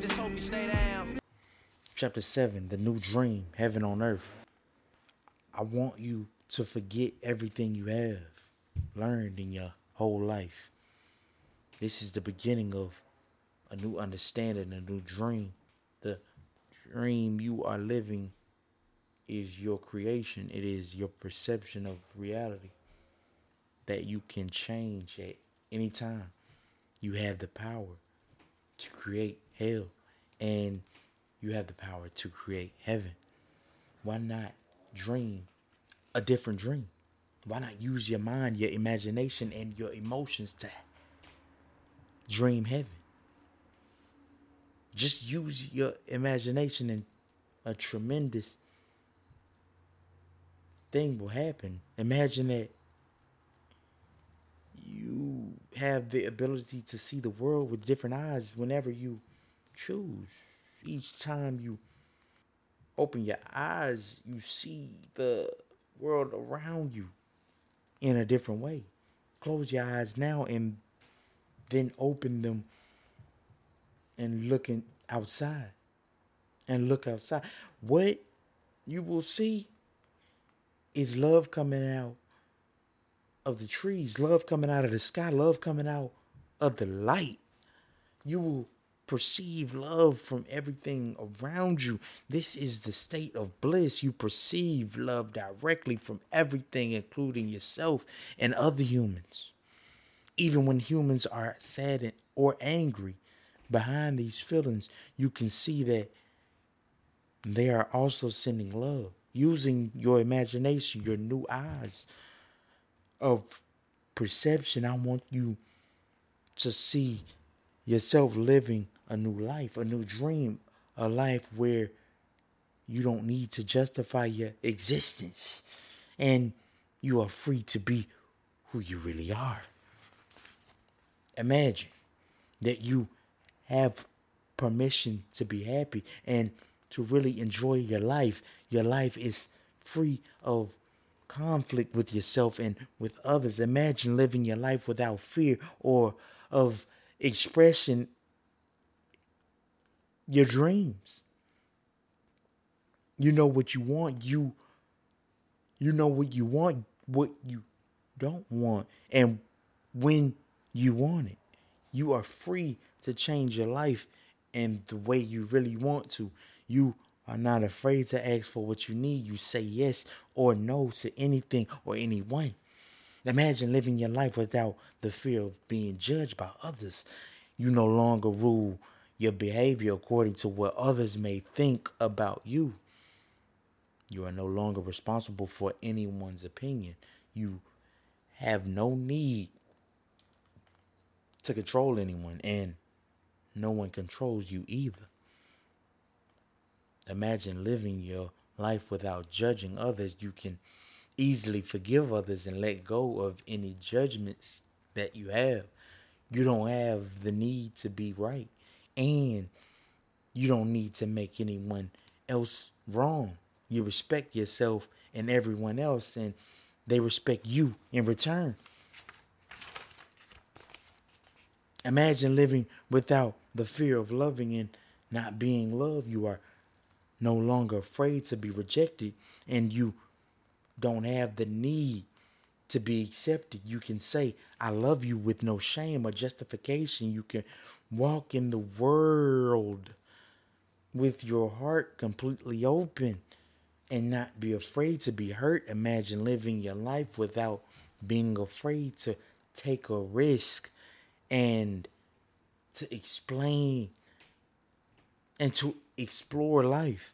just hope you stay down. Chapter 7 The New Dream Heaven on Earth. I want you to forget everything you have learned in your whole life. This is the beginning of a new understanding, a new dream. The dream you are living is your creation, it is your perception of reality that you can change at any time. You have the power to create hell and you have the power to create heaven. Why not dream a different dream? Why not use your mind, your imagination, and your emotions to dream heaven? Just use your imagination and a tremendous thing will happen. Imagine that you have the ability to see the world with different eyes whenever you choose. Each time you open your eyes, you see the world around you in a different way. Close your eyes now and then open them and looking outside and look outside. What you will see is love coming out of the trees, love coming out of the sky, love coming out of the light. You will perceive love from everything around you. This is the state of bliss. You perceive love directly from everything, including yourself and other humans. Even when humans are sad or angry, behind these feelings, you can see that they are also sending love using your imagination, your new eyes of perception. I want you to see yourself living a new life, a new dream, a life where you don't need to justify your existence and you are free to be who you really are. Imagine that you have permission to be happy and to really enjoy your life. Your life is free of conflict with yourself and with others. Imagine living your life without fear or of expression your dreams. You know what you want. You you know what you want, what you don't want, and when you want it. You are free to change your life in the way you really want to. You are not afraid to ask for what you need. You say yes or no to anything or anyone. Imagine living your life without the fear of being judged by others. You no longer rule your behavior according to what others may think about you. You are no longer responsible for anyone's opinion. You have no need to control anyone, and no one controls you either. Imagine living your life without judging others. You can easily forgive others and let go of any judgments that you have. You don't have the need to be right, and you don't need to make anyone else wrong. You respect yourself and everyone else, and they respect you in return. Imagine living without the fear of loving and not being loved. You are no longer afraid to be rejected, and you don't have the need to be accepted. You can say, I love you with no shame or justification. You can walk in the world with your heart completely open and not be afraid to be hurt. Imagine living your life without being afraid to take a risk and to explain and to explore life.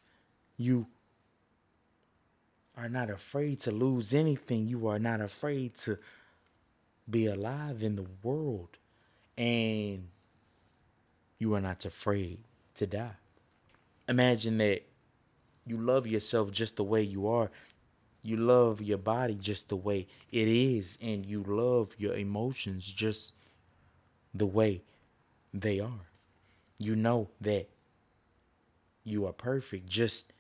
You are not afraid to lose anything. You are not afraid to be alive in the world. And you are not afraid to die. Imagine that you love yourself just the way you are. You love your body just the way it is. And you love your emotions just the way they are. You know that you are perfect just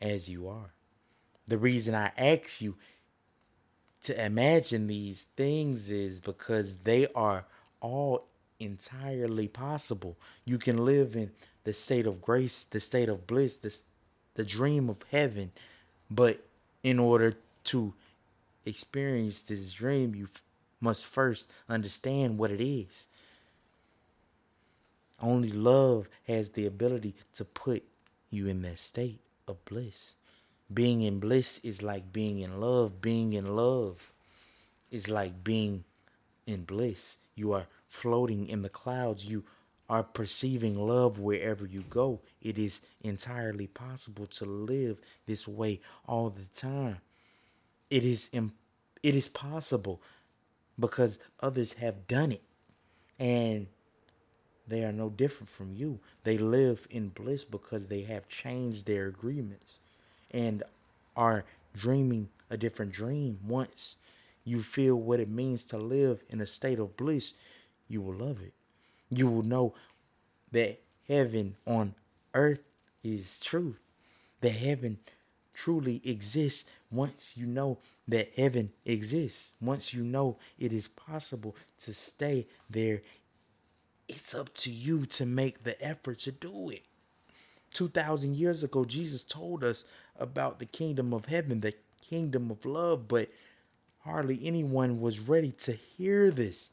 as you are. The reason I ask you to imagine these things is because they are all entirely possible. You can live in the state of grace, the state of bliss, the, the dream of heaven. But in order to experience this dream, you must first understand what it is. Only love has the ability to put you in that state of bliss. Being in bliss is like being in love. Being in love is like being in bliss. You are floating in the clouds. You are perceiving love wherever you go. It is entirely possible to live this way all the time. It is it is possible because others have done it. And they are no different from you. They live in bliss because they have changed their agreements and are dreaming a different dream. Once you feel what it means to live in a state of bliss, you will love it. You will know that heaven on earth is truth. That heaven truly exists once you know that heaven exists. Once you know it is possible to stay there it's up to you to make the effort to do it. 2,000 years ago, Jesus told us about the kingdom of heaven, the kingdom of love, but hardly anyone was ready to hear this.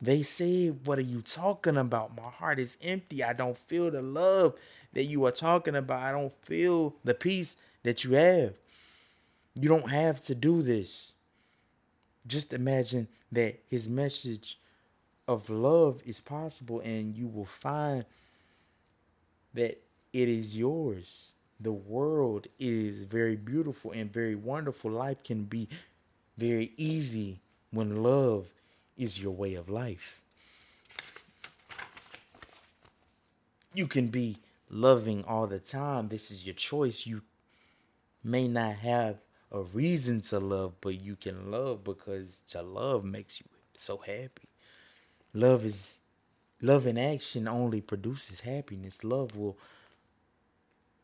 They said, What are you talking about? My heart is empty. I don't feel the love that you are talking about. I don't feel the peace that you have. You don't have to do this. Just imagine that his message of love is possible and you will find that it is yours. The world is very beautiful and very wonderful. Life can be very easy when love is your way of life. You can be loving all the time. This is your choice. You may not have a reason to love, but you can love because to love makes you so happy. Love is love in action only produces happiness. Love will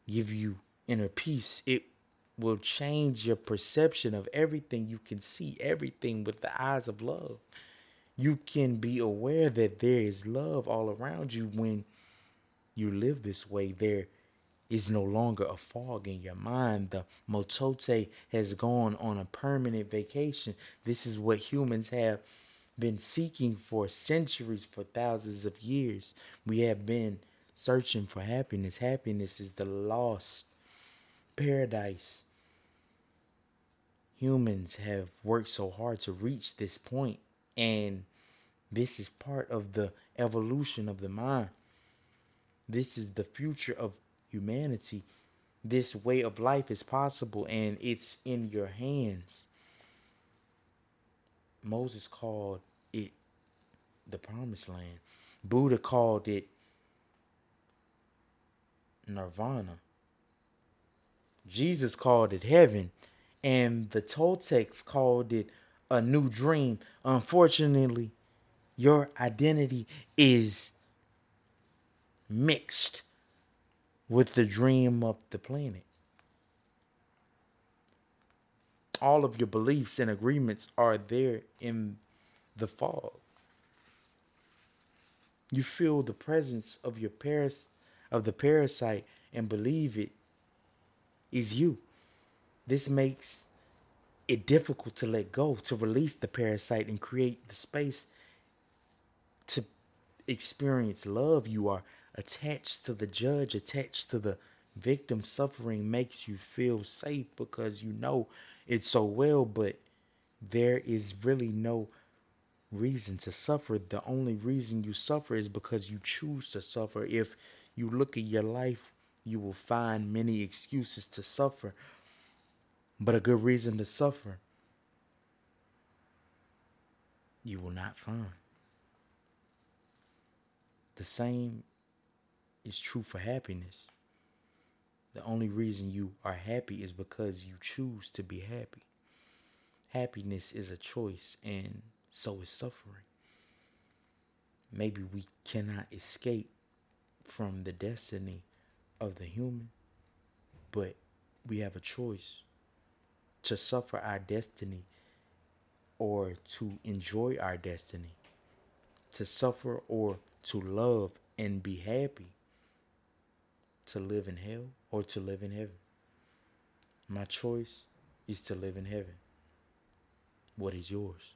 give you inner peace. It will change your perception of everything. You can see everything with the eyes of love. You can be aware that there is love all around you when you live this way. There is no longer a fog in your mind. The mitote has gone on a permanent vacation. This is what humans have been seeking for centuries, for thousands of years. We have been searching for happiness. Happiness is the lost paradise. Humans have worked so hard to reach this point, and this is part of the evolution of the mind. This is the future of humanity. This way of life is possible, and it's in your hands. Moses called it the promised land. Buddha called it nirvana. Jesus called it heaven. And the Toltecs called it a new dream. Unfortunately, your identity is mixed with the dream of the planet. All of your beliefs and agreements are there in the fog. You feel the presence of your paras of the parasite and believe it is you. This makes it difficult to let go, to release the parasite and create the space to experience love. You are attached to the judge, attached to the victim. Suffering makes you feel safe because you know it so well, but there is really no reason to suffer. The only reason you suffer is because you choose to suffer. If you look at your life, you will find many excuses to suffer, but a good reason to suffer you will not find. The same is true for happiness. The only reason you are happy is because you choose to be happy. Happiness is a choice, and so is suffering. Maybe we cannot escape from the destiny of the human, but we have a choice to suffer our destiny or to enjoy our destiny, to suffer or to love and be happy. to live in hell or to live in heaven. My choice is to live in heaven. What is yours?